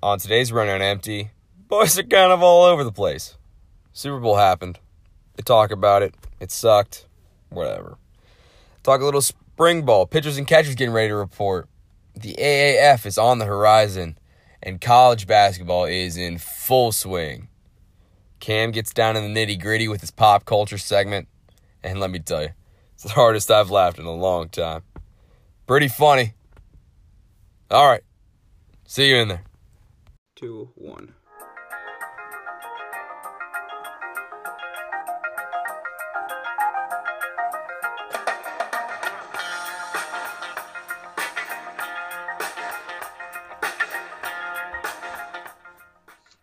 On today's Run on Empty, boys are kind of all over the place. Super Bowl happened. They talk about it. It sucked. Whatever. Talk a little spring ball. Pitchers and catchers getting ready to report. The AAF is on the horizon, and college basketball is in full swing. Cam gets down in the nitty gritty with his pop culture segment, and let me tell you, it's the hardest I've laughed in a long time. Pretty funny. All right. See you in there. Two, one.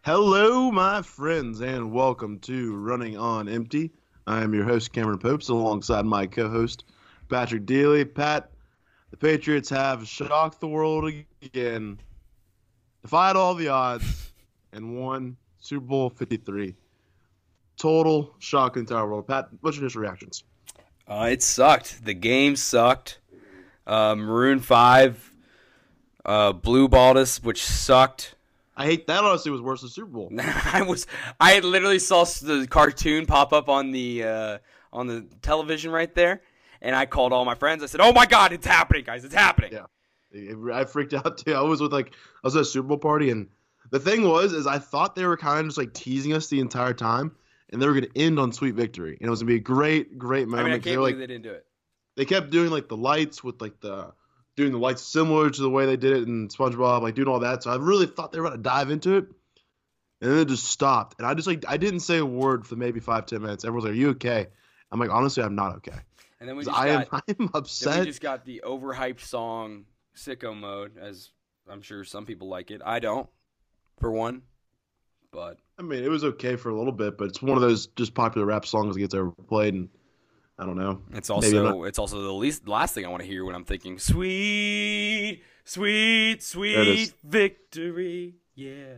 Hello, my friends, and welcome to Running on Empty. I am your host, Cameron Popes, alongside my co host, Patrick Deely. Pat, the Patriots have shocked the world again, defied all the odds, and won Super Bowl 53. Total shock the entire world. Pat, what's your initial reactions? Uh, it sucked. The game sucked. Uh, Maroon 5 uh, blue balled us, which sucked. I hate that. Honestly, was worse than Super Bowl. I was I literally saw the cartoon pop up on the uh, on the television right there, and I called all my friends. I said, "Oh my God, it's happening, guys! It's happening!" Yeah, I freaked out too. I was with like I was at a Super Bowl party, and the thing was is I thought they were kind of just like teasing us the entire time, and they were gonna end on sweet victory, and it was gonna be a great, great I moment. mean, I can't they, believe like they didn't do it. they kept doing like the lights with like the doing the lights similar to the way they did it in SpongeBob, like doing all that. So I really thought they were gonna dive into it, and then it just stopped. And I just like I didn't say a word for maybe five ten minutes. Everyone's like, "Are you okay?" I'm like, honestly, I'm not okay. And then we just I am I am then upset. we just got the overhyped song "Sicko Mode," as I'm sure some people like it. I don't, for one, but I mean, it was okay for a little bit, but it's one of those just popular rap songs that gets overplayed, and I don't know. It's also it's also the least last thing I want to hear when I'm thinking sweet, sweet, sweet victory. Yeah.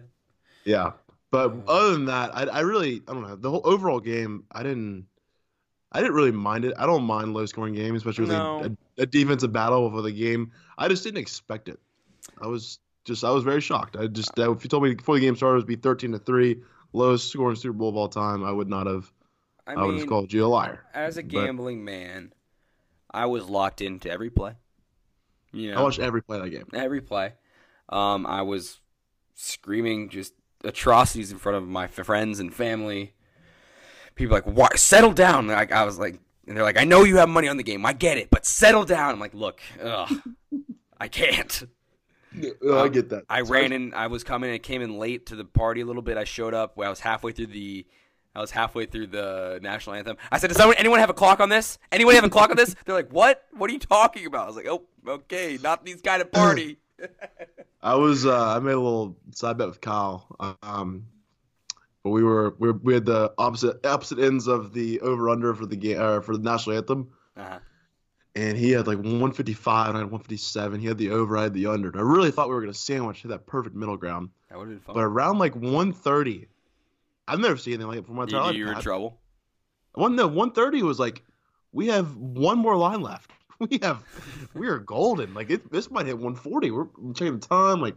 Yeah, but other than that, I, I really I don't know the whole overall game. I didn't I didn't really mind it. I don't mind low scoring games, especially with No. a, a defensive battle for the game. I just didn't expect it. I was just I was very shocked. I just if you told me before the game started it would be thirteen to three, lowest scoring Super Bowl of all time, I would not have. I I, would have called you a liar. as a but- gambling man, I was locked into every play. You know, I watched every play of that game. every play. Um, I was screaming just atrocities in front of my f- friends and family. People like, "What? Settle down!" Like I was like, and they're like, "I know you have money on the game. I get it, but settle down." I'm like, "Look, ugh, I can't." I Um, get that. I So ran in. I was coming. I came in late to the party a little bit. I showed up. I was halfway through the. I was halfway through the national anthem. I said, "Does anyone, anyone have a clock on this? Anyone have a clock on this?" They're like, "What? What are you talking about?" I was like, "Oh, okay, not these kind of party." I was uh, I made a little side bet with Kyle. Um, but we were we, were, we had the opposite opposite ends of the over under for the game uh, for the national anthem, uh-huh. and he had like 155 and I had 157. He had the over, I had the under. I really thought we were gonna sandwich hit that perfect middle ground, That would have been fun. but around like 130, I've never seen anything like it for my you, entire life. you were in trouble. One no 130 was like we have one more line left. We have we are golden. Like it, this might hit 140. We're checking the time. Like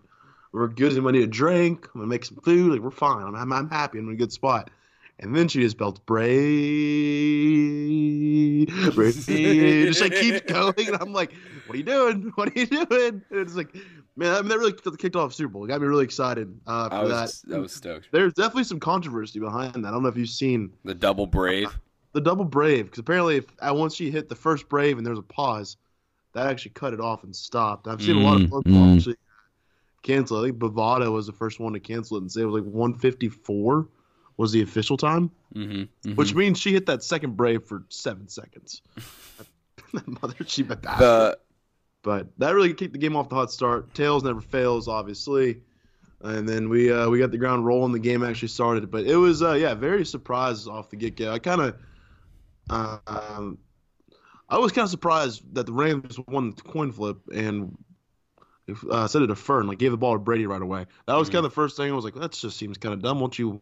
we're good. Anybody need a drink? I'm gonna make some food. Like we're fine. I'm I'm, I'm happy. I'm in a good spot. And then she just belts brave, brave. just like keeps going. And I'm like, what are you doing? What are you doing? And it's like, man, I mean, that really kicked off Super Bowl. It got me really excited uh, for I was that. I was stoked. There's definitely some controversy behind that. I don't know if you've seen The double brave. the double brave because apparently if uh, once she hit the first brave and there's a pause, that actually cut it off and stopped. I've seen a lot of Mm, football mm. actually cancel. I think Bovada was the first one to cancel it and say it was like 154 was the official time, Mm-hmm, which means she hit that second brave for seven seconds. that mother she the But that really kicked the game off the hot start. Tails never fails, obviously. And then we uh, we got the ground rolling. The game actually started, but it was uh, yeah very surprised off the get go. I kind of uh, um, I was kind of surprised that the Rams won the coin flip and uh, said it to Fern, like gave the ball to Brady right away. That was Mhm. kind of the first thing. I was like, that just seems kind of dumb. Won't you,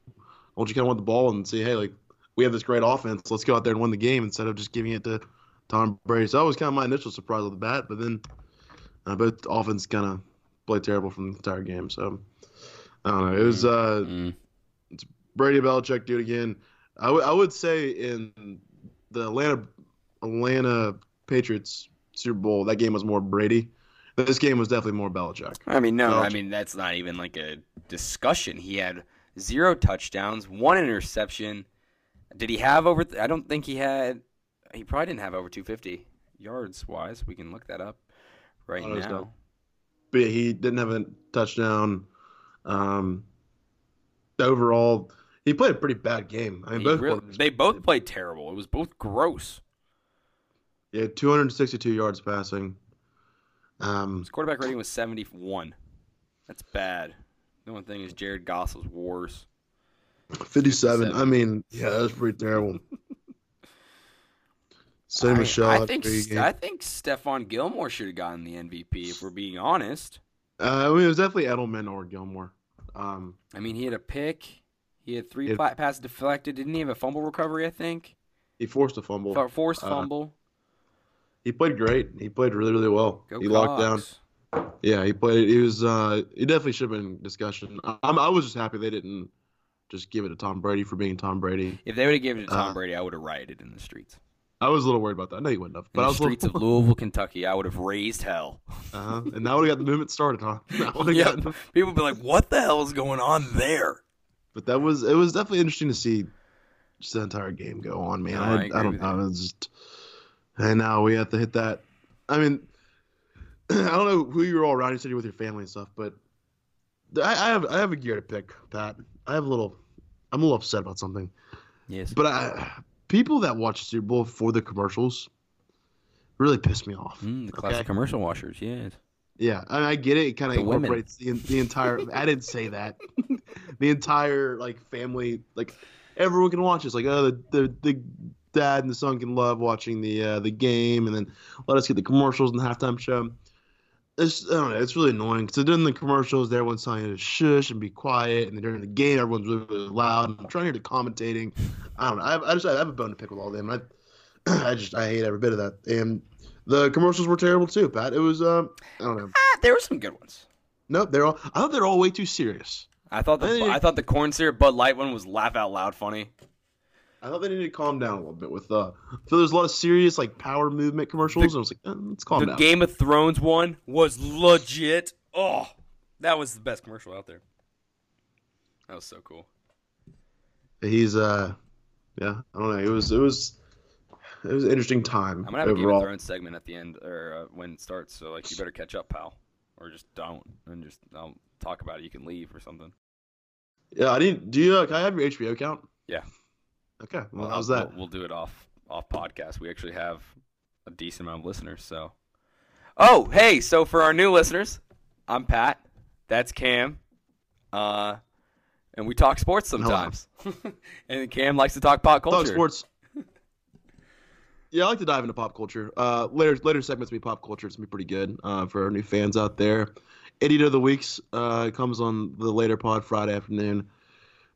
won't you kind of want the ball and say, hey, like we have this great offense, let's go out there and win the game instead of just giving it to Tom Brady. So that was kind of my initial surprise with the bat, but then uh, both offense kind of played terrible from the entire game. So I don't know. It was uh, Mm. Brady Belichick do it again. I would I would say in the Atlanta Atlanta Patriots Super Bowl, that game was more Brady. This game was definitely more Belichick. I mean, no, I mean that's not even like a discussion. He had zero touchdowns, one interception. Did he have over? I don't think he had. He probably didn't have over 250 yards wise. We can look that up right Oh, now. no- But yeah, he didn't have a touchdown. Um, overall, he played a pretty bad game. I mean, He both real- quarterbacks- they both played terrible. It was both gross. yeah, 262 yards passing. Um, His quarterback rating was 71. That's bad. The only thing is Jared Goff was worse. 57. 57. I mean, yeah, that's pretty terrible. Same I, Michelle. I had think great. I think Stephon Gilmore should have gotten the MVP if we're being honest. Uh, I mean, it was definitely Edelman or Gilmore. Um, I mean, he had a pick. He had three He had- flat passes deflected. Didn't he have a fumble recovery? I think he forced a fumble. For- forced uh, fumble. He played great. He played really, really well. Go he locked down. Yeah, he played. He was. Uh, he definitely should have been discussion. I, I'm, was just happy they didn't just give it to Tom Brady for being Tom Brady. If they would have given it to Tom Uh, Brady, I would have rioted in the streets. I was a little worried about that. I know you wouldn't have, but In I the was a streets of. Louisville, Kentucky, I would have raised hell. uh and that would have got the movement started, huh? Yeah. gotten- People would be like, "What the hell is going on there?" But that was it was definitely interesting to see just the entire game go on, man. I, I I, don't know. It's just and now we have to hit that. I mean, I don't know who you're all around. You said you're with your family and stuff, but I, I have I have a gear to pick, Pat. I have a little. I'm a little upset about something, Yes. but I people that watch Super Bowl for the commercials really piss me off. Mm, the classic Okay. commercial washers, yes. Yeah, I, mean, I get it. It kind of incorporates the, the entire. I didn't say that. the entire like family, like everyone can watch It's Like, oh, the, the the dad and the son can love watching the uh, the game, and then let us get the commercials and the halftime show. It's I don't know. It's really annoying because during the commercials, everyone's telling you to shush and be quiet, and then during the game, everyone's really, really loud. And I'm trying to hear the commentating. I don't know. I, I just I have a bone to pick with all of them. I I just I hate every bit of that. And the commercials were terrible too, Pat. It was um I don't know. Ah, there were some good ones. Nope, they're all. I thought they're all way too serious. I thought the Hey. I thought the corn syrup Bud Light one was laugh out loud funny. I thought they needed to calm down a little bit with uh. So there's a lot of serious like power movement commercials, and I was like, eh, let's calm the down. The Game of Thrones one was legit. Oh, that was the best commercial out there. That was so cool. He's uh, yeah, I don't know. It was it was it was an interesting time I'm gonna have a Game of overall. Thrones segment at the end or uh, when it starts. So like, you better catch up, pal, or just don't and just I'll talk about it. You can leave or something. Yeah, I didn't. Do you? Uh, can I have your HBO account? Yeah. Okay. Well, Well, how's we'll- that? We'll, do it off off podcast. We actually have a decent amount of listeners. So, oh hey, so for our new listeners, I'm Pat. That's Cam. Uh, and we talk sports sometimes. and Cam likes to talk pop culture. Talk sports. Yeah, I like to dive into pop culture. Uh, later later segments be pop culture. It's gonna be pretty good uh, for our new fans out there. Idiot of the weeks uh, comes on the later pod Friday afternoon.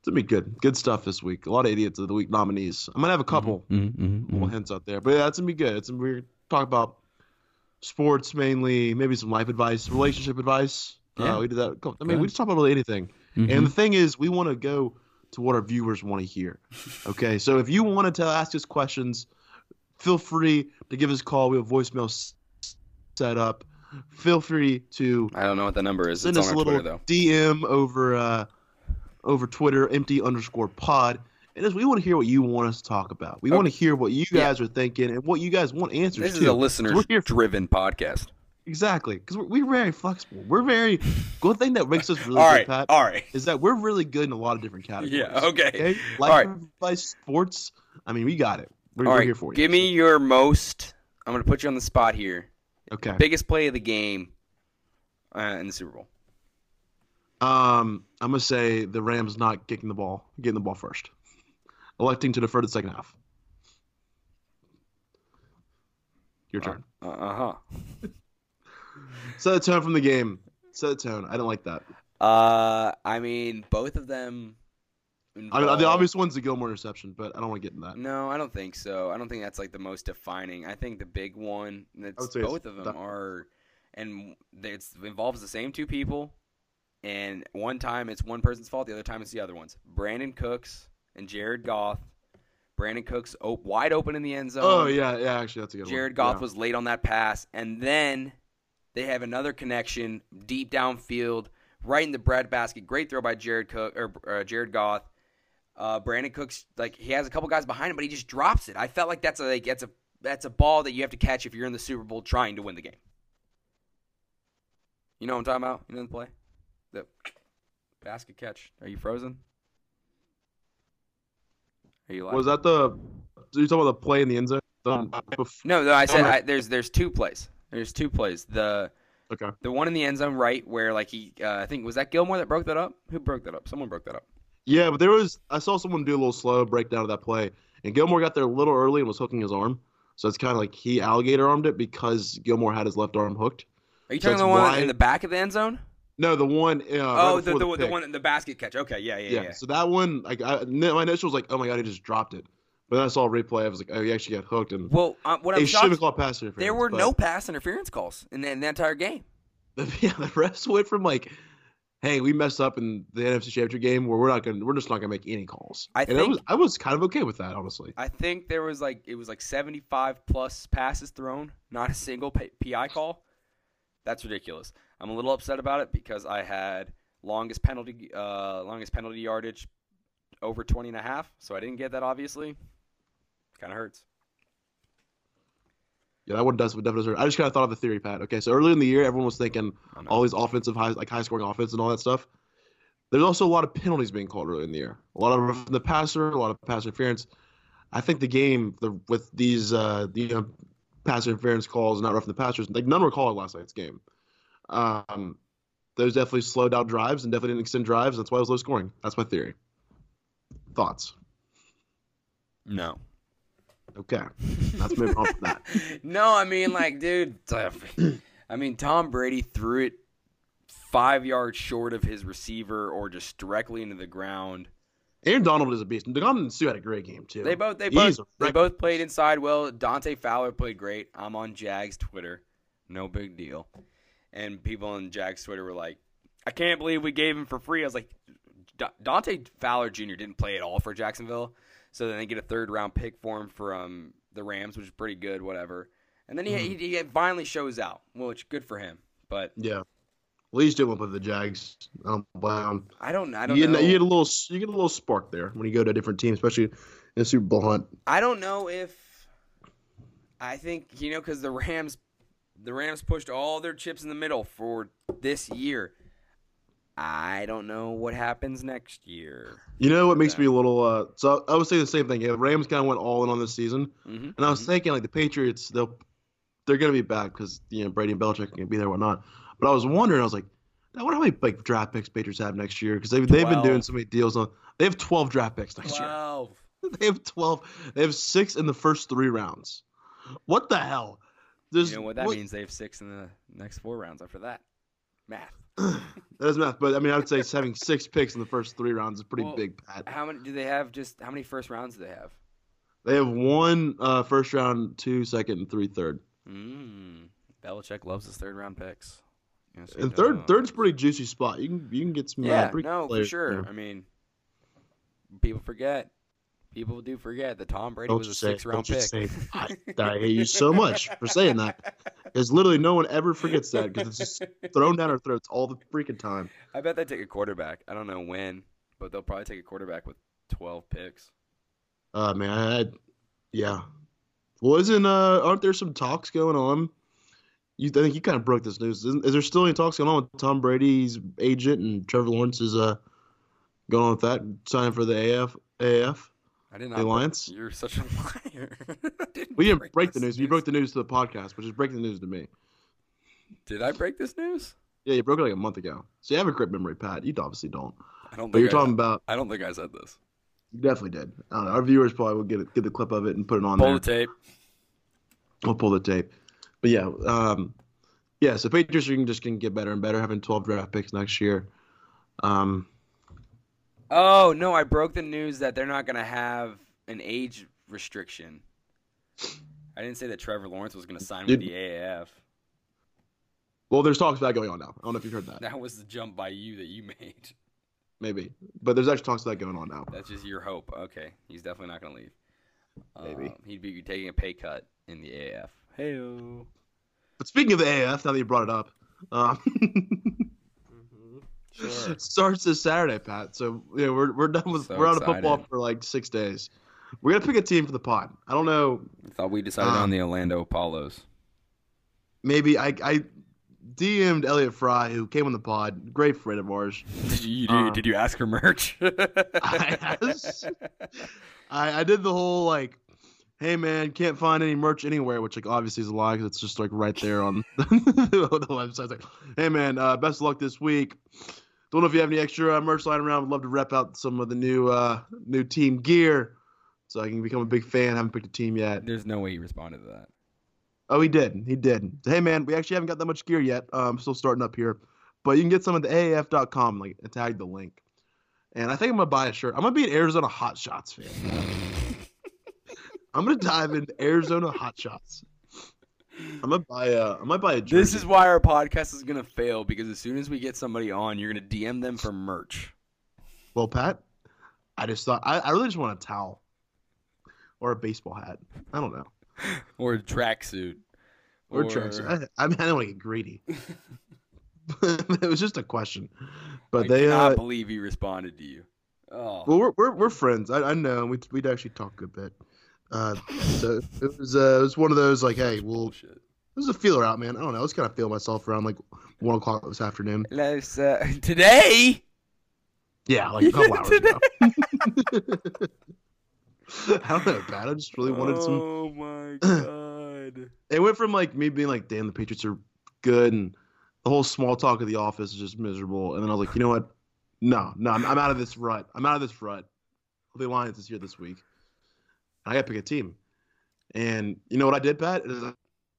It's gonna be good. Good stuff this week. A lot of idiots of the week nominees. I'm gonna have a couple Mm-hmm, little hints out there, but yeah, it's gonna be good. It's we're gonna talk about sports mainly, maybe some life advice, relationship advice. Yeah. Uh, we did that. I mean, Good. we just talk about really anything. Mm-hmm. And the thing is, we want to go to what our viewers want to hear. Okay, so if you want to ask us questions, feel free to give us a call. We have voicemail s- set up. Feel free to I don't know what the number is. send it's us on a little Twitter though. DM over uh, over Twitter, empty underscore pod. And as we want to hear what you want us to talk about. We Okay. want to hear what you Yeah. guys are thinking and what you guys want answers This to. is a 'Cause listener we're here for- driven podcast. Exactly, because we're, we're very flexible. We're very good thing that makes us really all good, right, Pat, all right. is that we're really good in a lot of different categories. Yeah, okay. Okay, life All right. advice, sports. I mean, we got it. We're, All we're right, here for you. give me your most. I'm gonna put you on the spot here. Okay. Biggest play of the game uh, in the Super Bowl. Um, I'm gonna say the Rams not kicking the ball, getting the ball first, electing to defer to the second half. Your turn. Uh huh. Set the tone from the game. Set the tone. I don't like that. Uh, I mean, both of them. I mean, the obvious one's the Gilmore interception, but I don't want to get in that. No, I don't think so. I don't think that's like the most defining. I think the big one. That's would say it's both of them that- are, and it's, it involves the same two people. And one time it's one person's fault, the other time it's the other one's. Brandin Cooks and Jared Goff. Brandin Cooks op- wide open in the end zone. Oh yeah, yeah. Actually, that's a good Jared one. Jared Goff Yeah. was late on that pass, and then they have another connection deep downfield, right in the breadbasket. Great throw by Jared Cook or uh, Jared Goff. Uh, Brandin Cooks like he has a couple guys behind him, but he just drops it. I felt like that's a like that's a that's a ball that you have to catch if you're in the Super Bowl trying to win the game. You know what I'm talking about? You know the play, the basket catch. Are you frozen? Are you live? Was that the? You talking about the play in the end zone? Bef- No, no. I said. I, there's there's two plays. There's two plays. The okay. the one in the end zone, right, where like he, uh, I think was that Gilmore that broke that up. Who broke that up? Someone broke that up. Yeah, but there was I saw someone do a little slow breakdown of that play, and Gilmore got there a little early and was hooking his arm. So it's kind of like he alligator armed it because Gilmore had his left arm hooked. Are you So talking the one wide- in the back of the end zone? No, the one. Uh, oh, right the the, the, one the basket catch. Okay, yeah, yeah, Yeah. yeah. So that one, like, I, my initial was like, oh my god, he just dropped it. But then I saw a replay. I was like, oh, he actually got hooked, and Well, uh, what I'm have shocked, called pass interference. there were but- no pass interference calls in the, in the entire game. yeah, the refs went from like, "Hey, we messed up in the NFC Championship game, where we're not gonna, we're just not gonna make any calls." I and think- was, I was kind of okay with that, honestly. I think there was like it was like 75 plus passes thrown, not a single PI call. That's ridiculous. I'm a little upset about it because I had longest penalty uh longest penalty yardage over 20 and a half, so I didn't get that obviously. Kind of hurts. Yeah, that one does definitely. Deserve. I just kind of thought of the theory, Pat. Okay, so early in the year, everyone was thinking all these offensive high, like high scoring offense and all that stuff. There's also a lot of penalties being called early in the year. A lot of roughing the passer, a lot of pass interference. I think the game the, with these uh, the you know, pass interference calls, and not roughing the passers, like none were called last night's game. Um, those definitely slowed down drives and definitely didn't extend drives. That's why it was low scoring. That's my theory. Thoughts? No. Okay, let's move on from that. no, I mean like, dude. I mean, Tom Brady threw it five yards short of his receiver, or just directly into the ground. Aaron Donald is a beast. Donald and Suh had a great game too. They both they He's both they both played inside well. Dante Fowler played great. I'm on Jags Twitter. No big deal. And people on Jags Twitter were like, "I can't believe we gave him for free." I was like, Dante Fowler Jr. didn't play at all for Jacksonville, so then they get a third round pick for him from the Rams, which is pretty good. Whatever. And then he, Mm-hmm. he, he finally shows out, which good for him. But Yeah. At least do one with the Jags. I don't blame him. I don't I don't You know. you get a little you get a little spark there when you go to a different team, especially in Super Bowl hunt. I don't know if I think you know because the Rams, the Rams pushed all their chips in the middle for this year. I don't know what happens next year. You know what makes me a little uh so I would say the same thing. Yeah, Rams kind of went all in on this season, Mm-hmm. and I was thinking like the Patriots they'll they're gonna be back because you know Brady and Belichick can be there, whatnot. But I was wondering, I was like, I wonder how many like draft picks Patriots have next year because they've they've been doing so many deals on. They have twelve draft picks next year. Twelve. They have twelve. They have six in the first three rounds. What the hell? There's, You know what that means? They have six in the next four rounds after that. Math. That is math, but I mean, I would say having six picks in the first three rounds is pretty Well, big, Pat. How many do they have? Just how many first rounds do they have? They have one uh, first round, two second, and three third. Mm. Belichick loves his third round picks. Yes, he And third, does. third's a pretty juicy spot. You can you can get some uh, Yeah, pretty no, for sure. there. I mean, people forget. People do forget that Tom Brady Don't was a say, six round pick. say. I, I hate you so much for saying that. Because literally no one ever forgets that because it's just thrown down our throats all the freaking time. I bet they take a quarterback. I don't know when, but they'll probably take a quarterback with twelve picks. Uh man, I, I- yeah. Well, isn't uh aren't there some talks going on? You I think you kind of broke this news. Isn't, is there still any talks going on with Tom Brady's agent and Trevor Lawrence is uh going on with that signing for the AF AF? I did not. The Alliance? You're such a liar. Didn't We didn't break, the this news. You broke the news to the podcast, which is breaking the news to me. Did I break this news? Yeah, you broke it like a month ago. So you have a great memory, Pat. You obviously don't. I don't. But you're I- talking about I don't think I said this. you definitely did. Know, our viewers probably will get it, get the clip of it and put it on Pull there. the tape. We'll pull the tape. But yeah, um, yeah. So Patriots are just gonna get better and better, having 12 draft picks next year. Um, Oh no! I broke the news that they're not gonna have an age restriction. I didn't say that Trevor Lawrence was gonna sign with the AAF. Well, there's talks about that going on now. I don't know if you've heard that. That was the jump by you that you made. Maybe, but there's actually talks about that going on now. That's just your hope. Okay, he's definitely not gonna leave. Maybe. Um, he'd be taking a pay cut in the AF. Hey. But speaking of the AF, now that you brought it up, um, Sure. starts this Saturday, Pat. So yeah, we're we're done with So we're out of football for like six days. We're gonna pick a team for the pod. I don't know. I thought we decided Um, on the Orlando Apollos. Maybe I I DM'd Elliott Fry, who came on the pod, great friend of ours. Did you, uh, did you ask for merch? I asked. I, I did the whole like, hey man, can't find any merch anywhere, which like obviously is a lie because it's just like right there on the website. It's like, hey man, uh, best of luck this week. Don't know if you have any extra uh, merch lying around. Would love to rep out some of the new uh, new team gear, so I can become a big fan. I Haven't picked a team yet. There's no way he responded to that. Oh, he did. He did. Hey man, we actually haven't got that much gear yet. Um, I'm still starting up here, but you can get some at the AAF.com. Like, and tag the link. And I think I'm gonna buy a shirt. I'm gonna be an Arizona Hot Shots fan. I'm gonna dive into Arizona Hot Shots. I'm gonna buy a. I might buy a jersey. This is why our podcast is gonna fail because as soon as we get somebody on, you're gonna DM them for merch. well, Pat. I just thought I, I really just want a towel or a baseball hat. I don't know. Or a tracksuit. Or, trunks. I, I mean, I don't want to get greedy. it was just a question, but I they. I Uh, believe he responded to you. Oh, Well, we're we're, we're friends. I, I know. We'd we'd actually talk a bit. Uh, so it was uh, it was one of those like, hey, well, bullshit. this is a feeler out, man. I don't know. I was kind of feel myself around like one o'clock this afternoon. Let's, uh, today. Yeah, like a couple hours ago. I don't know, bad. I just really wanted some. Oh my god. It went from like me being like, damn, the Patriots are good, and the whole small talk of the office is just miserable. And then I was like, you know what? No, no, I'm, I'm out of this rut. I'm out of this rut. The Alliance is here this week. I got to pick a team. And you know what I did, Pat?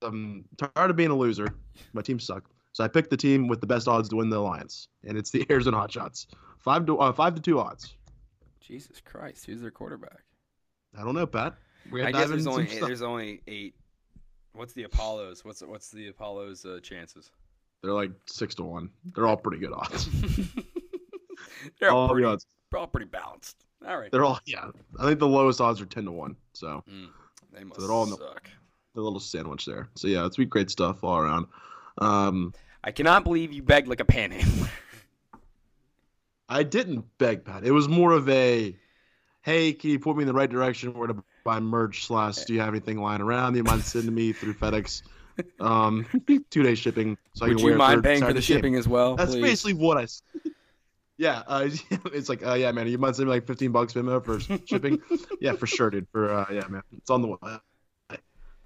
I'm tired of being a loser. My team suck. So I picked the team with the best odds to win the Alliance, and it's the Arizona Hotshots. Five to uh, five to two odds. Jesus Christ, who's their quarterback? I don't know, Pat. We're I guess there's only some there's only eight. What's the Apollos? What's what's the Apollos' uh, chances? They're like six to one. They're all pretty good odds. they're all all pretty, odds. they're all pretty balanced. All right, They're all yeah. I think the lowest odds are ten to one. So they must they're all in the- the little sandwich there. So yeah, it's great stuff all around. Um, I cannot believe you begged like a panhandler. I didn't beg Pat. It was more of a, hey, can you point me in the right direction where to buy merch? Slash, do you have anything lying around? You mind sending me through FedEx? Um, two day shipping. So I can you wear mind paying for the Saturday's game. shipping as well? That's please? basically what I. s- Yeah, uh, it's like, uh, yeah, man, you might send me like fifteen bucks Venmo for shipping. yeah, for sure, dude. For uh, yeah, man, it's on the way.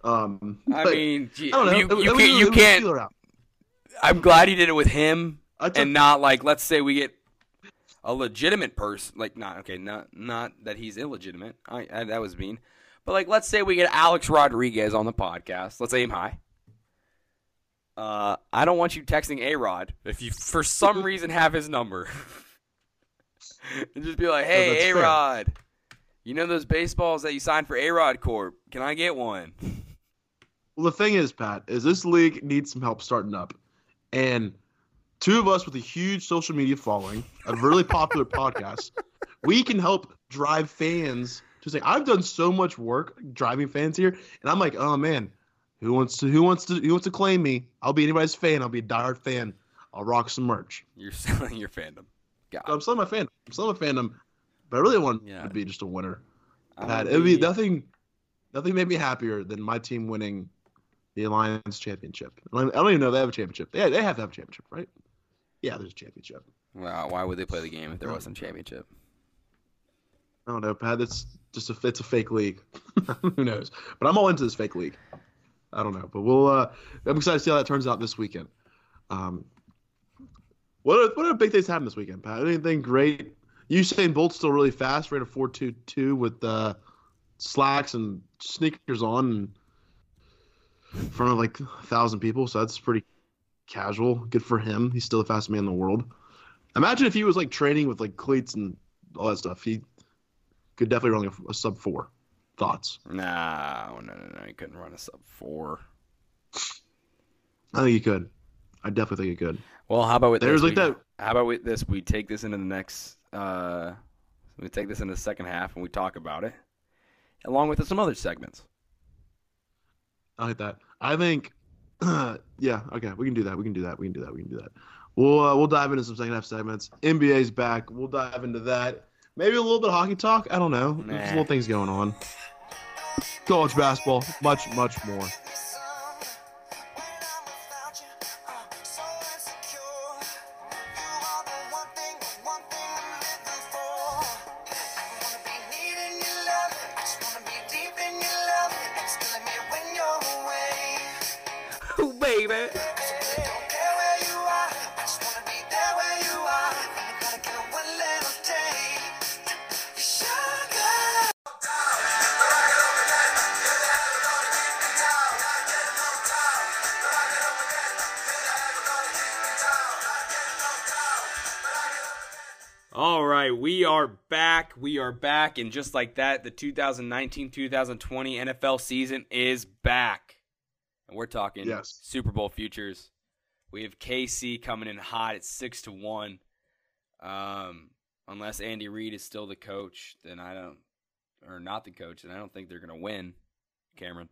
Um, I mean, gee, I don't know. you, It- you it can't. it You can't. I'm glad you did it with him I took and not like let's say we get a legitimate person like not okay not not that he's illegitimate I, I that was mean but like let's say we get Alex Rodriguez on the podcast let's aim high. uh I don't want you texting A Rod if you for some reason have his number and just be like oh, that's hey A. Rod you know those baseballs that you signed for A Rod Corp can I get one Well, the thing is, Pat, is this league needs some help starting up, and two of us with a huge social media following, a really popular podcast, we can help drive fans to say, "I've done so much work driving fans here," and I'm like, "Oh man, who wants to? Who wants to? Who wants to claim me? I'll be anybody's fan. I'll be a diehard fan. I'll rock some merch. you're selling your fandom God I'm selling my fandom. I'm selling my fandom, but I really want Yeah. to be just a winner. I Pat, it would be nothing. Nothing made me happier than my team winning the Alliance championship. I don't even know they have a championship. They they have to have a championship, right? Yeah, there's a championship. Wow, why would they play the game if there wasn't a championship? I don't know, Pat. It's just a it's a fake league. Who knows? But I'm all into this fake league. I don't know, but we'll. Uh, I'm excited to see how that turns out this weekend. Um, what are, what are big things happening this weekend, Pat? Anything great? Usain Bolt's still really fast. Ran a four two two with uh, slacks and sneakers on in front of like a thousand people. So that's pretty casual. Good for him. He's still the fastest man in the world. Imagine if he was like training with like cleats and all that stuff. He could definitely run a, a sub four. Thoughts? No, no, no, no. He couldn't run a sub four. I think he could. I definitely think it could. Well, how about with There's this? like we, that. How about with this? We take this into the next. Uh, we take this into the second half and we talk about it, along with some other segments. I like that. I think, yeah, okay, we can do that. We can do that. We can do that. We can do that. We'll uh, we'll dive into some second half segments. NBA's back. We'll dive into that. Maybe a little bit of hockey talk. I don't know. There's little things going on. College basketball, much much more. Back, and just like that, the 2019-2020 NFL season is back. And we're talking Yes. Super Bowl futures. We have KC coming in hot at six to one. Um, unless Andy Reid is still the coach, then I don't, or not the coach, then I don't think they're gonna win. Cameron.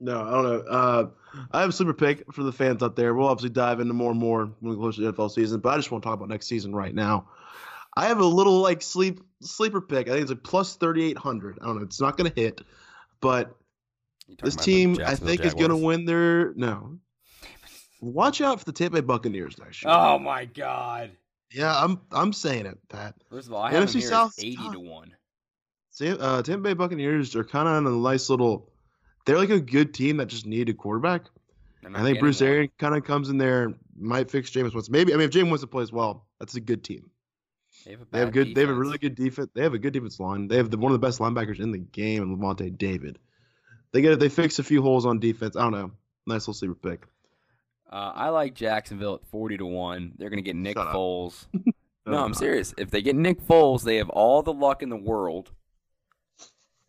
No, I don't know. Uh, I have a sleeper pick for the fans out there. We'll obviously dive into more and more when we close to the NFL season, but I just want to talk about next season right now. I have a little like sleep sleeper pick. I think it's a plus thirty eight hundred. I don't know. It's not going to hit, but this team I Jacksonville think is going to win their no. Watch out for the Tampa Bay Buccaneers next year. Oh my God! Yeah, I'm I'm saying it, Pat. First of all, I have them NFC here South- eighty to one. Sam, uh, Tampa Bay Buccaneers are kind of on a nice little. They're like a good team that just needed a quarterback. They're I think Bruce one. Arians kind of comes in there, might fix Jameis Winston. Maybe I mean if Jameis Winston plays well, that's a good team. They have a, They have good. They have a defense. really good defense. They have a good defense line. They have the, one of the best linebackers in the game, and Lavonte David. They get it. They fix a few holes on defense. I don't know. Nice little sleeper pick. Uh, I like Jacksonville at forty to one. They're gonna get Nick Shut. Foles. no, Uh, I'm serious. If they get Nick Foles, they have all the luck in the world,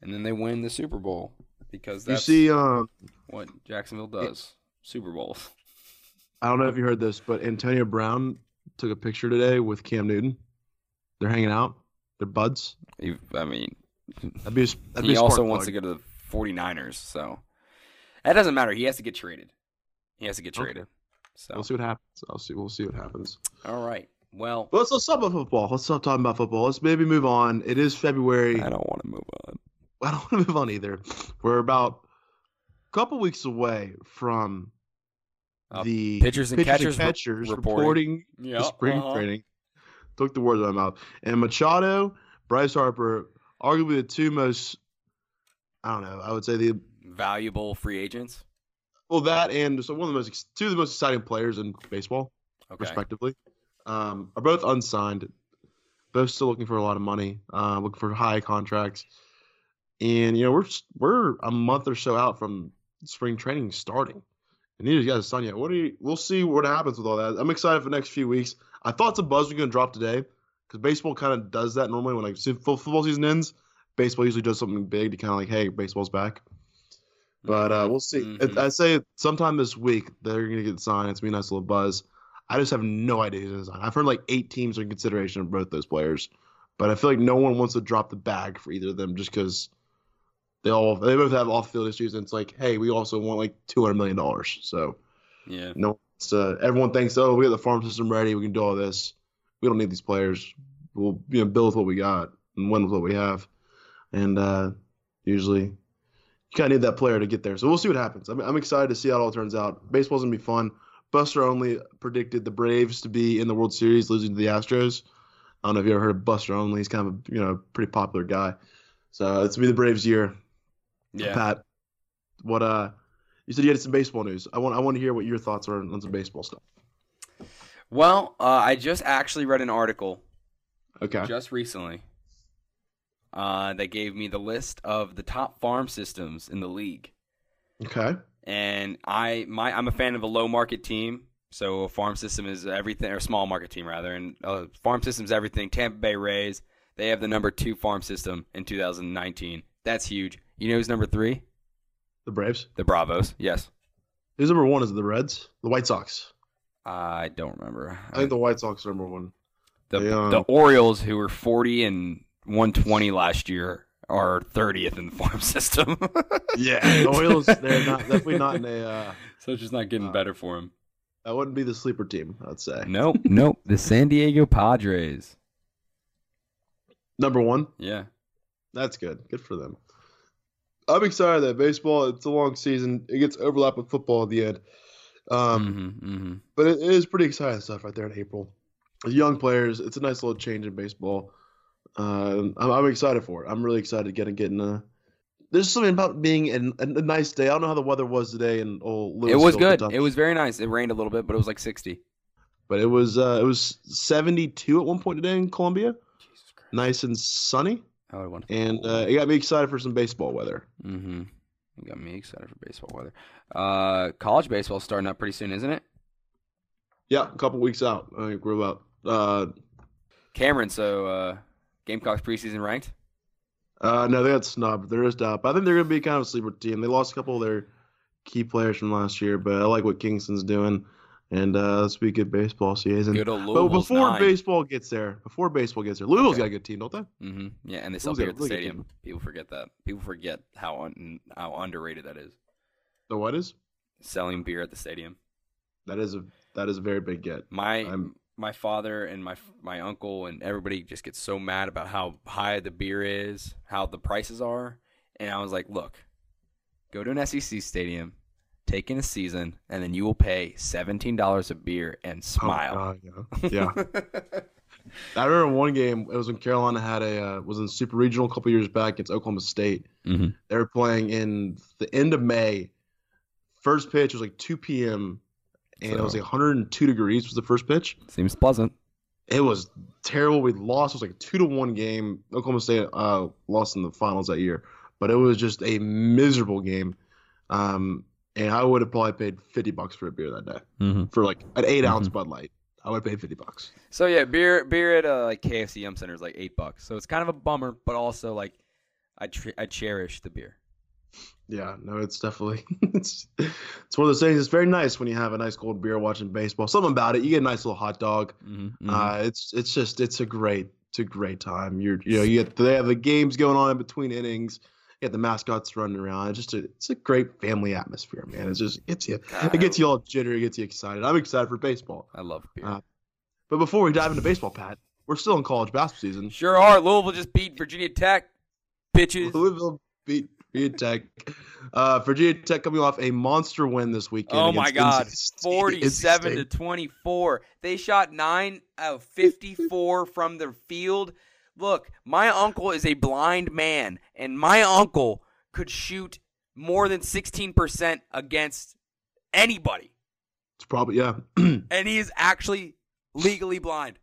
and then they win the Super Bowl because You see, um, what Jacksonville does. Super Bowls. I don't know if you heard this, but Antonio Brown took a picture today with Cam Newton. They're hanging out. They're buds. He- I mean, That'd be. That'd be he a also wants to go to the 49ers, so that doesn't matter. He has to get traded. He has to get Okay. traded. So We'll see what happens. I'll see. We'll see what happens. all right. Well, let's, let's stop about football. Let's stop talking about football. Let's maybe move on. It is February. I don't want to move on. I don't want to move on either. We're about a couple weeks away from Uh, the pitchers and catchers re- catchers reporting. reporting Yeah. to spring uh-huh. training. Took the words out of my mouth. And Machado, Bryce Harper, arguably the two most, I don't know, I would say the Valuable free agents. well that and so one of the most two of the most exciting players in baseball, Okay. respectively, um, are both unsigned. Both still looking for a lot of money, uh, looking for high contracts. And you know we're we're a month or so out from spring training starting, and neither of you guys signed yet. What do you? We'll see what happens with all that. I'm excited for the next few weeks. I thought some buzz was going to drop today because baseball kind of does that normally when like football season ends. Baseball usually does something big to kind of like, hey, baseball's back. But uh, we'll see. Mhm. I say sometime this week they're going to get signed. It's gonna be a nice little buzz. I just have no idea who's going to sign. I've heard like eight teams are in consideration of both those players, but I feel like no one wants to drop the bag for either of them just because they all they both have off field issues. And it's like, hey, we also want like two hundred million dollars. So Yeah. no, uh, everyone thinks, oh, we got the farm system ready. We can do all this. We don't need these players. We'll you know build with what we got and win with what we have. And uh, usually, you kind of need that player to get there. So we'll see what happens. I'm, I'm excited to see how it all turns out. Baseball's gonna be fun. Buster Olney predicted the Braves to be in the World Series, losing to the Astros. I don't know if you ever heard of Buster Olney. He's kind of a you know pretty popular guy. So it's gonna be the Braves' year. Yeah. Pat, what uh, you said you had some baseball news. I want I want to hear what your thoughts are on some baseball stuff. Well, uh, I just actually read an article Okay. just recently uh, that gave me the list of the top farm systems in the league. Okay. and I my I'm a fan of a low market team. So a farm system is everything, or a small market team rather, and uh, farm system is everything. Tampa Bay Rays, they have the number two farm system in 2019. That's huge. You know who's number three? The Braves. The Bravos. Yes. Who's number one? Is it the Reds? The White Sox? I don't remember. I think the White Sox are number one. the they, um, the Orioles, who were 40 and 120 last year, are 30th in the farm system. Yeah, the Orioles. They're not definitely not in a. Uh, so it's just not getting Uh, better for them. that wouldn't be the sleeper team. I'd say Nope, nope. The San Diego Padres. number one. Yeah. That's good. Good for them. I'm excited that baseball. It's a long season. It gets overlap with football at the end. Um, hmm hmm but it, is pretty exciting stuff right there in April. As young players, it's a nice little change in baseball. Uh, I'm, I'm excited for it. I'm really excited to get getting a. There's something about being an, a, a nice day. I don't know how the weather was today in old Louisville, It was good. Kentucky, It was very nice. It rained a little bit, but it was like 60. but it was uh, it was 72 at one point today in Columbia. Jesus Christ. Nice and sunny, I would want and uh, it got me excited for some baseball weather. Mm-hmm. It got me excited for baseball weather. Uh, college baseball starting up pretty soon, isn't it? Yeah, a couple weeks out. I think we're about. Uh, Cameron, so uh, Gamecocks preseason ranked. uh, no, they got snubbed. Is doubt, but I think they're going to be kind of a sleeper team. They lost a couple of their key players from last year, but I like what Kingston's doing, and uh, let's be good baseball season. Good old But before nine. baseball gets there, before baseball gets there, Louisville's Okay. got a good team, don't they? Mm-hmm. Yeah, and they sell beer at the stadium. People forget that. People forget how un- how underrated that is. The what is? Selling beer at the stadium. That is a that is a very big get. My I'm- my father and my my uncle and everybody just gets so mad about how high the beer is, how the prices are, and I was like, look, go to an SEC stadium, take in a season, and then you will pay seventeen dollars a beer and smile. Oh, God, yeah. yeah. I remember one game. It was when Carolina had a uh, was in Super Regional a couple years back against Oklahoma State. hmm They were playing in the end of May. First pitch was like 2 p.m. and it was So- like 102 degrees was the first pitch. Seems pleasant. It was terrible. We lost. It was like a two to one game. Oklahoma State uh, lost in the finals that year, but it was just a miserable game. Um, and I would have probably paid 50 bucks for a beer that day Mm-hmm. for like an 8 ounce Mhm. Bud Light. I would have paid 50 bucks. So yeah, beer beer at uh, like KFC Yum Center is like eight bucks. So it's kind of a bummer, but also like I tr- I cherish the beer. Yeah, no, it's definitely it's it's one of those things. It's very nice when you have a nice cold beer watching baseball. Something about it, you get a nice little hot dog. Mm-hmm. Uh, it's it's just it's a great it's a great time. You're you know you get they have the games going on in between innings. Get the mascots running around. It's just a it's a great family atmosphere, man. It's just it's you it gets you all jittery, it gets you excited. I'm excited for baseball. I love beer. Uh, But before we dive into baseball, Pat, we're still in college basketball season. sure are. Louisville just beat Virginia Tech. Bitches. Louisville beat Virginia Tech. Uh, Virginia Tech coming off a monster win this weekend. Oh my God, NC State- NC forty-seven to twenty-four. They shot nine out of fifty-four from their field. Look, my uncle is a blind man, and my uncle could shoot more than sixteen percent against anybody, It's probably yeah, and he is actually legally blind.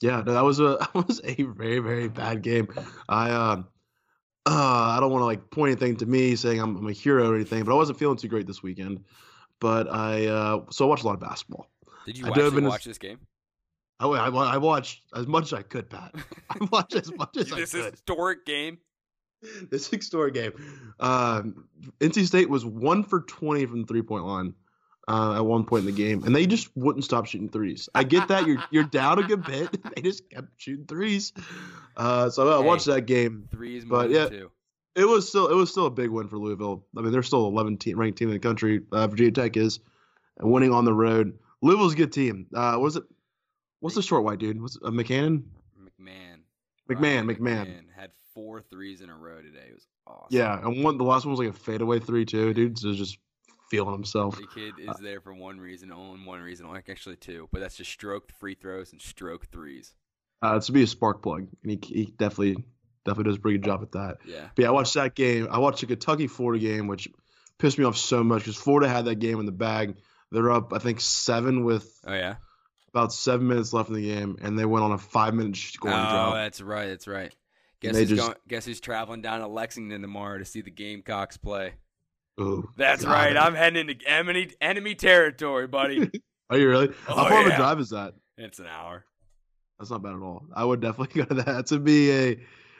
yeah. No, that was a that was a very very bad game. I um uh, I don't want to like point anything to me saying I'm, I'm a hero or anything, but I wasn't feeling too great this weekend. But I uh so I watched a lot of basketball. Did you I dove actually into- watch this game? I, I, I watched as much as I could, Pat. I watched as much as I could. this historic game. the six story game. Um, NC State was one for 20 from the three point line uh, at one point in the game, and they just wouldn't stop shooting threes. I get that you're you're down a good bit. They just kept shooting threes. Uh, so I Hey. watched that game. Three is more But, yeah. two. It was still it was still a big win for Louisville. I mean, they're still 11 team, ranked team in the country. Uh, Virginia Tech is winning on the road. Louisville's a good team. Uh, was it? What's the short white dude? What's uh, McCannon? McMahon. McMahon. Ryan McMahon. had four threes in a row today. It was awesome. Yeah, and one the last one was like a fadeaway three too. Dude's just feeling himself. The kid is there for one reason, only one reason, like actually two, but that's just stroke free throws and stroke threes. Uh, to be a spark plug, and he, he definitely definitely does a pretty good job at that. Yeah. But yeah, I watched that game. I watched the Kentucky Florida game, which pissed me off so much because Florida had that game in the bag. They're up, I think, seven with Oh yeah. About seven minutes left in the game, and they went on a five minute scoring oh, drought. that's right. That's right. Guess who's just- going, Guess who's traveling down to Lexington tomorrow to see the Gamecocks play? Ooh, That's God. right. I'm heading into enemy enemy territory, buddy. Are you really? Oh, How far of a drive is that? it's an hour. That's not bad at all. I would definitely go to that. To be a,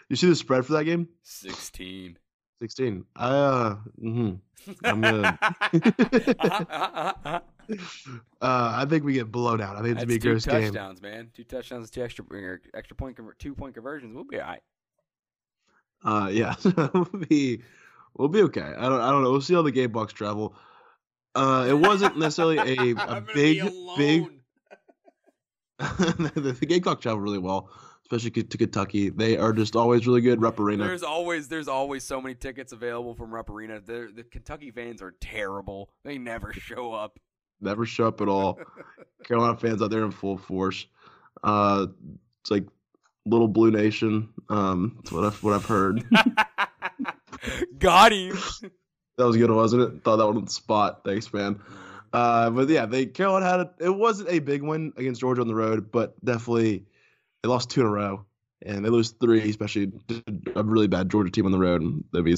you see the spread for that game? Sixteen. 16. I uh, mhm. I'm gonna. Uh-huh, uh-huh, uh-huh. Uh, I think we get blown out. I think it's That's gonna be a two gross game. touchdowns, man. Two touchdowns, two extra or extra point, conver- two point conversions. We'll be all right. Uh, yeah, we'll be we'll be okay. I don't I don't know. We'll see how the game bucks travel. Uh, it wasn't necessarily a, a big big. the, the Gamecocks travel really well, especially to Kentucky. They are just always really good. Rupp Arena. There's always there's always so many tickets available from Rupp Arena. The the Kentucky fans are terrible. They never show up. Never show up at all. Carolina fans out there in full force. Uh, it's like little blue nation. Um, that's what I've what I've heard. Got him. that was good, wasn't it? Thought that one on the spot. Thanks, man. Uh, but yeah, they Carolina had a, it wasn't a big win against Georgia on the road, but definitely they lost two in a row, and they lose three, especially a really bad Georgia team on the road, and they'd be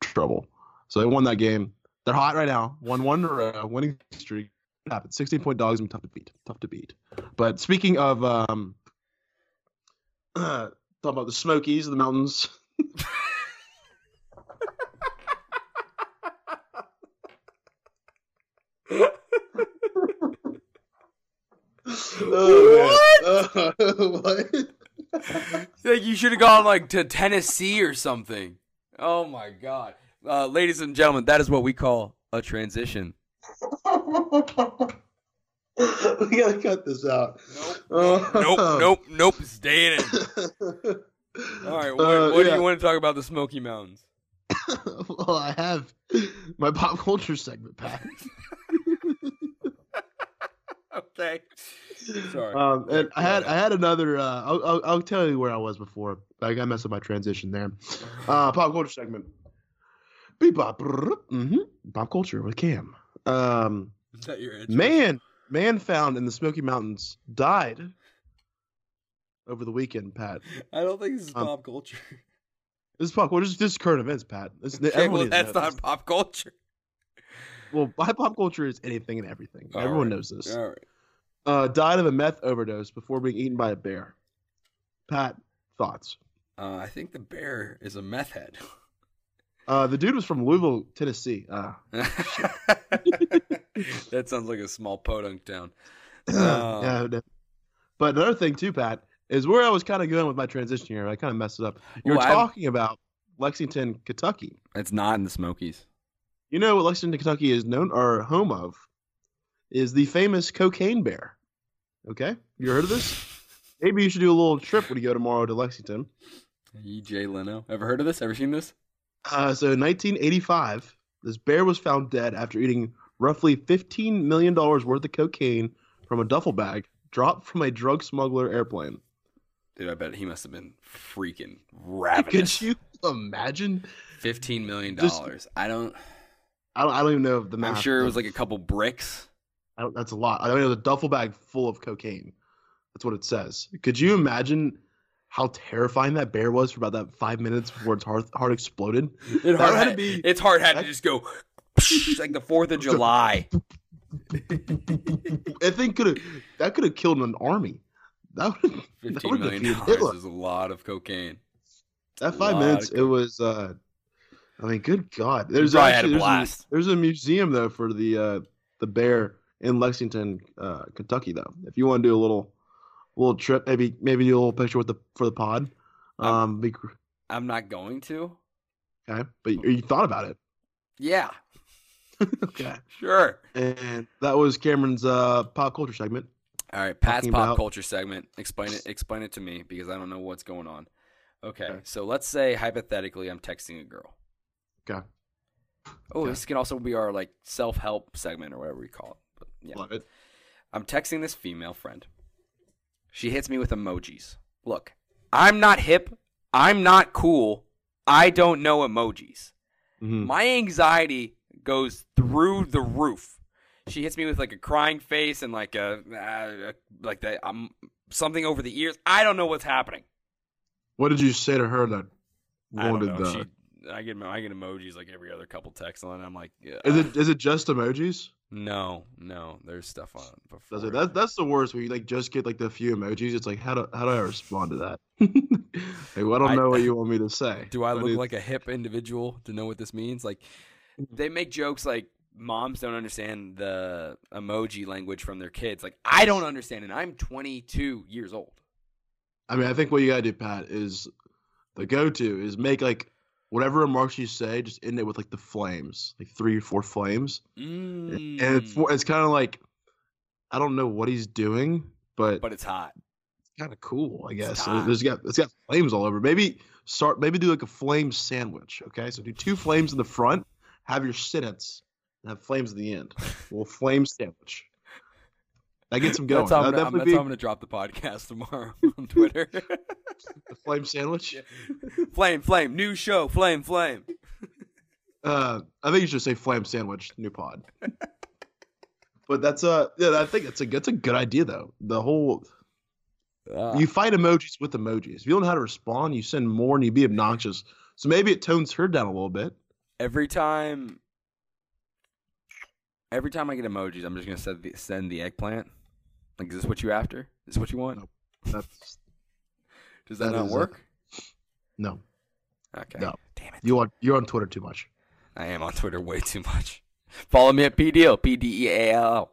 trouble. So they won that game. They're hot right now. Won one in a row, winning streak. It happened. 16 point dogs and tough to beat. Tough to beat. But speaking of um, uh, talking about the Smokies, of the mountains. Oh, man. what? Like you should have gone like to Tennessee or something. Oh my god. Uh, ladies and gentlemen, that is what we call a transition. we gotta cut this out. Nope. Nope. Nope. Nope. Stay in it. All right. What, Uh, what do you want to talk about the Smoky Mountains? well, I have my pop culture segment, Pat. Okay. Sorry. Um, and I had I had another. Uh, I'll, I'll I'll tell you where I was before. I got messed up my transition there. Uh, pop culture segment. Bebop. Mm-hmm. Pop culture with Cam. Um, Is that your man, man found in the Smoky Mountains died over the weekend. Pat, I don't think this is Um, pop culture. this is pop. Well, this, this is current events, Pat. This, Okay, well, that's not this. pop culture. Well, my pop culture is anything and everything. All Everyone right. knows this. All right. Uh, died of a meth overdose before being eaten by a bear. Pat, thoughts? Uh, I think the bear is a meth head. Uh, the dude was from Louisville, Tennessee. Uh, that sounds like a small podunk town. yeah. no. But another thing too, Pat, is where I was kind of going with my transition here. I kind of messed it up. You're Well, I've- talking about Lexington, Kentucky. It's not in the Smokies. You know what Lexington, Kentucky is known or home of is the famous cocaine bear. Okay, you heard of this? Maybe you should do a little trip when you go tomorrow to Lexington. E.J. Leno. Ever heard of this? Ever seen this? Uh, so in 1985, this bear was found dead after eating roughly 15 million dollars worth of cocaine from a duffel bag dropped from a drug smuggler airplane. Dude, I bet he must have been freaking ravenous. Could you imagine? Fifteen million Just- dollars. I don't. I don't, I don't even know if the math. I'm sure it was like a couple bricks. I don't, that's a lot. I know it was a duffel bag full of cocaine. That's what it says. Could you imagine how terrifying that bear was for about that five minutes before its heart, heart exploded? It That hard had to be- It's hard had to just go like the Fourth of July. that thing could have that could have killed an army. That would that Fifteen would million dollars is a lot of cocaine. That five minutes, it was. uh I mean, good God. There's had actually there's a, there's a museum though for the uh the bear in Lexington, uh, Kentucky. Though, if you want to do a little little trip, maybe maybe do a little picture with the for the pod. Um, Um, be, I'm not going to. okay, but you, you thought about it. Yeah, okay, sure. and that was Cameron's uh pop culture segment. All right, Pat's pop about- culture segment. Explain it. Explain it to me because I don't know what's going on. Okay, Okay. so let's say hypothetically, I'm texting a girl. Okay, Oh, Okay. this can also be our like self help segment or whatever we call it. But yeah, love it. I'm texting this female friend. She hits me with emojis. Look, I'm not hip. I'm not cool. I don't know emojis. Mhm. My anxiety goes through the roof. She hits me with like a crying face and like a uh, like the um something over the ears. I don't know what's happening. What did you say to her that I wanted the? She, I get I get emojis like every other couple texts on. I'm like, yeah, Is it is it just emojis? No, no. There's stuff on it before. Does? That's that's the worst. Where you like just get like the few emojis. It's like how do how do I respond to that? Hey, well, I don't I- know what you want me to say. Do I but look it- like a hip individual to know what this means? Like, mm-hmm. they make jokes like moms don't understand the emoji language from their kids. Like, I don't understand, and I'm 22 years old. I mean, I think what you gotta do, Pat, is the go-to is make like whatever remarks you say, just end it with like the flames, like three or four flames, Mm, and it's it's kind of like I don't know what he's doing, but, but it's hot. it's kind of cool, I guess. hot. There's got it's got flames all over. Maybe start maybe do like a flame sandwich. Okay, so do two flames in the front, have your sentence, and have flames at the end. Well, flame sandwich. That gets him going. That's how I'm That'd gonna, I'm, that's definitely how I'm gonna drop the podcast tomorrow on Twitter. the flame sandwich. flame, flame, new show, flame, flame. Uh, I think you should say flame sandwich, new pod. but that's uh, yeah, I think it's a that's a good idea though. The whole Ah. you fight emojis with emojis. If you don't know how to respond, you send more and you be obnoxious. So maybe it tones her down a little bit. every time, every time I get emojis, I'm just gonna send the, send the eggplant. Like, is this what you after? Is this what you want? Nope. That's Does that, that not is, uh, work? no. okay. no. Damn it. You on you're on Twitter too much. I am on Twitter way too much. Follow me at PDL. P D E A L L.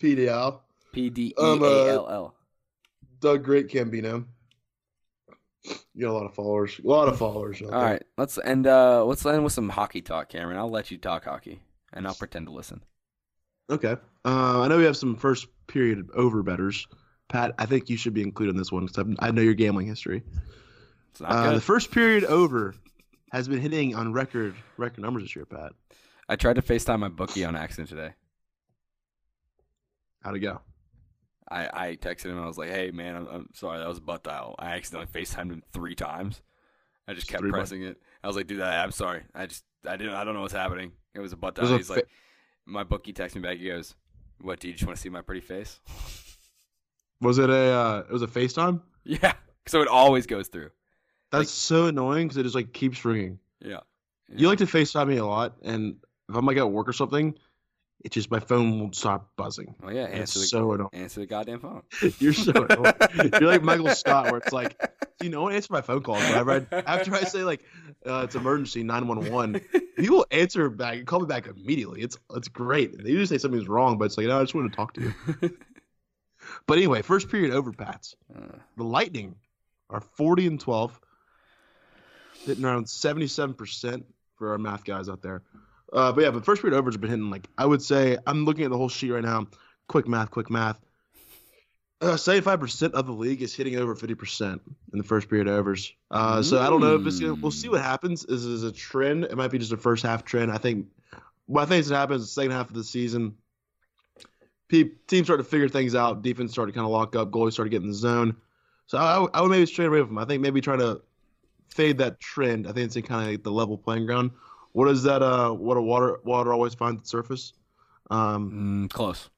PDL. P D E uh, A L L. Doug Great Cambino. You got a lot of followers. A lot of followers. out All there. right, let's end. Uh, let's end with some hockey talk, Cameron. I'll let you talk hockey, and I'll pretend to listen. Okay. Uh, I know we have some first period over betters. Pat, I think you should be included in this one because I know your gambling history. Uh, the first period over has been hitting on record record numbers this year, Pat. I tried to FaceTime my bookie on accident today. How'd it go? I, I texted him. And I was like, "Hey, man, I'm, I'm sorry. That was a butt dial. I accidentally FaceTimed him three times. I just kept butt- pressing it. I was like, dude, I, I'm sorry. I just I didn't. I don't know what's happening. It was a butt dial. He's fa- like, my bookie texts me back. He goes, "What? Do you just want to see my pretty face?" Was it a uh, it was a FaceTime? yeah. So it always goes through. That's so annoying because it just like keeps ringing. Yeah. You like to FaceTime me a lot, and if I'm like at work or something, it just my phone won't stop buzzing. Oh yeah. Answer the so annoying. answer the goddamn phone. You're so annoying. You're like Michael Scott, where it's like, you know, answer my phone calls. Whenever I, after I say like, uh, it's emergency nine one one, will answer back and call me back immediately. It's it's great. They usually say something's wrong, but it's like, no, I just want to talk to you. But anyway, first period over, Pats. Uh, The Lightning are 40 and 12, hitting around 77% for our math guys out there. Uh, but yeah, but first period overs have been hitting like I would say I'm looking at the whole sheet right now. Quick math, quick math. Uh, 75% of the league is hitting over 50% in the first period overs. Uh, so I don't know if it's gonna. We'll see what happens. This is a trend. It might be just a first half trend. I think. What I think is gonna happen is the second half of the season. Pe- teams start to figure things out. Defense started to kind of lock up. Goalies started getting in the zone. So I, I would maybe straight away from. I think maybe try to fade that trend. I think it's in kind of like the level playing ground. What is that? Uh, what a water water always finds the surface. Um, mm, close.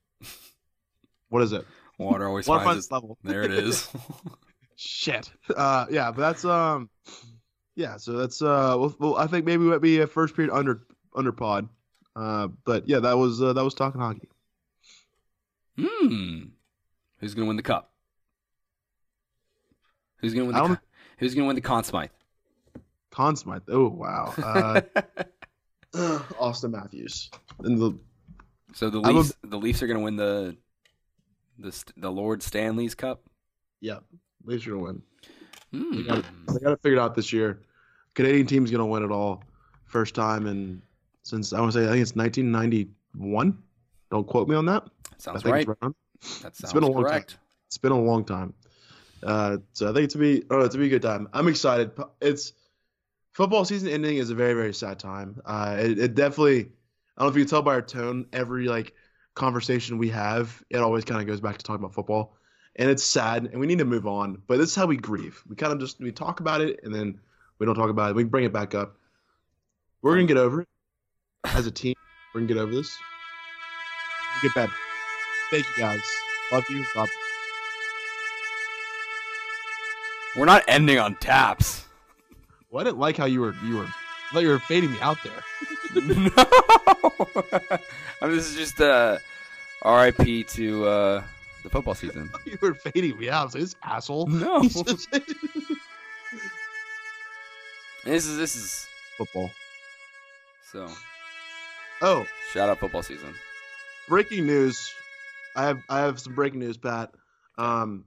what is it? Water always Water finds finds its level. There it is. Shit. Uh, yeah, but that's um, yeah. So that's uh, well, well I think maybe it might be a first period under under pod. Uh, but yeah, that was uh, that was talking hockey. Hmm. Who's gonna win the cup? Who's gonna win the cu- Who's gonna win the Conn Smythe? Conn Smythe. Oh wow. Uh, Auston Matthews and the so the I'm a- Leafs, the Leafs are gonna win the the the Lord Stanley's Cup. yeah, Leafs are gonna win. Hmm. They got they to figure it out this year. Canadian team's gonna win it all, first time in since I want to say I think it's 1991. Don't quote me on that. Sounds right. it's. That sounds been a long time. It's been a long time. Uh, so I think it's to be oh, it's to be a good time. I'm excited. It's football season ending is a very very sad time. Uh, it, it definitely. I don't know if you can tell by our tone. Every like conversation we have, it always kind of goes back to talking about football, and it's sad, and we need to move on. But this is how we grieve. We kind of just we talk about it, and then we don't talk about it. We bring it back up. We're gonna get over it as a team. We're gonna get over this. Get better. Thank you guys. Love you. God We're not ending on taps. Well, I didn't like how you were you were I thought you were fading me out there. no. I mean, this is just uh, R.I.P. to uh, the football season. You were fading me out. So this asshole. No. Just- This is this is football. so Oh, shout out football season. breaking news. I have I have some breaking news, Pat. Um,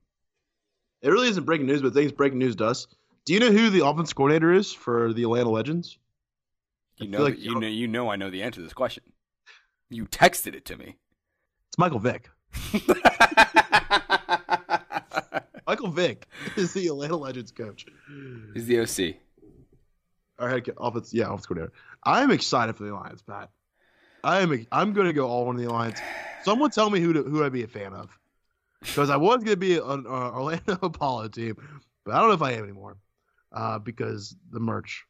it really isn't breaking news, but things breaking news does. Do you know who the offense coordinator is for the Atlanta Legends? You know like you know you know I know the answer to this question. You texted it to me. It's Michael Vick. Michael Vick is the Atlanta Legends coach. He's the OC. Our head offense, yeah, offense coordinator. I am excited for the Alliance, Pat. I am. I'm going to go all in the Alliance. Someone tell me who to, who I'd be a fan of, because I was going to be an uh, Orlando Apollo team, but I don't know if I am anymore, uh, because the merch.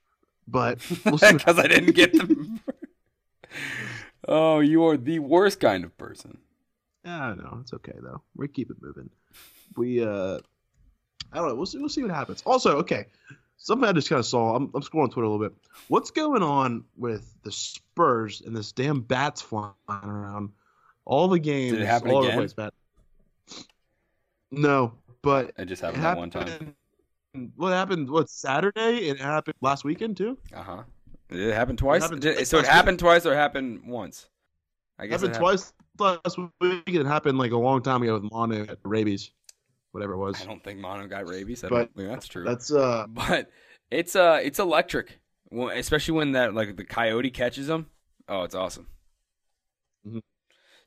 But we'll Because I didn't get them. oh, you are the worst kind of person. I don't know. It's okay though. We keep it moving. We uh, I don't know. We'll see. We'll see what happens. Also, okay, something I just kind of saw. I'm, I'm scrolling Twitter a little bit. What's going on with the Spurs and this damn bats flying around? All the games. Did it happen all over again? the place. No, but It just it happened one time. Happened. What happened? What Saturday? It happened last weekend too. Uh huh. It happen twice? happened twice so it happened twice or it happened once? I guess happened it happened twice last week. It happened like a long time ago with Manu at rabies, whatever it was. I don't think Manu got rabies. I But don't think that's true. That's uh. but it's uh it's electric, Well, especially when that like the coyote catches them. Oh, it's awesome. Mhm.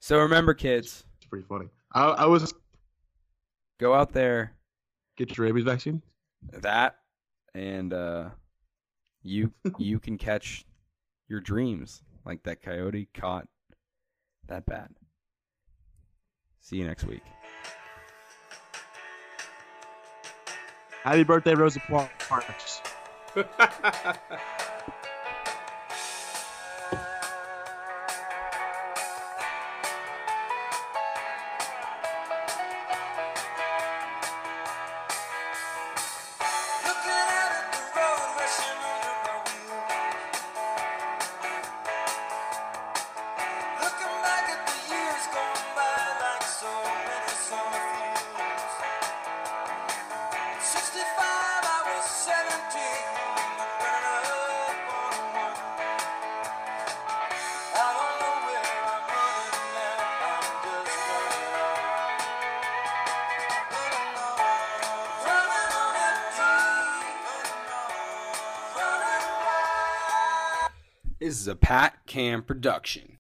So remember, kids, It's pretty funny. I, I was go out there get your rabies vaccine. That and uh you you can catch your dreams like that coyote caught that bat. See you next week. Happy birthday, Rosa Parks. Cam production.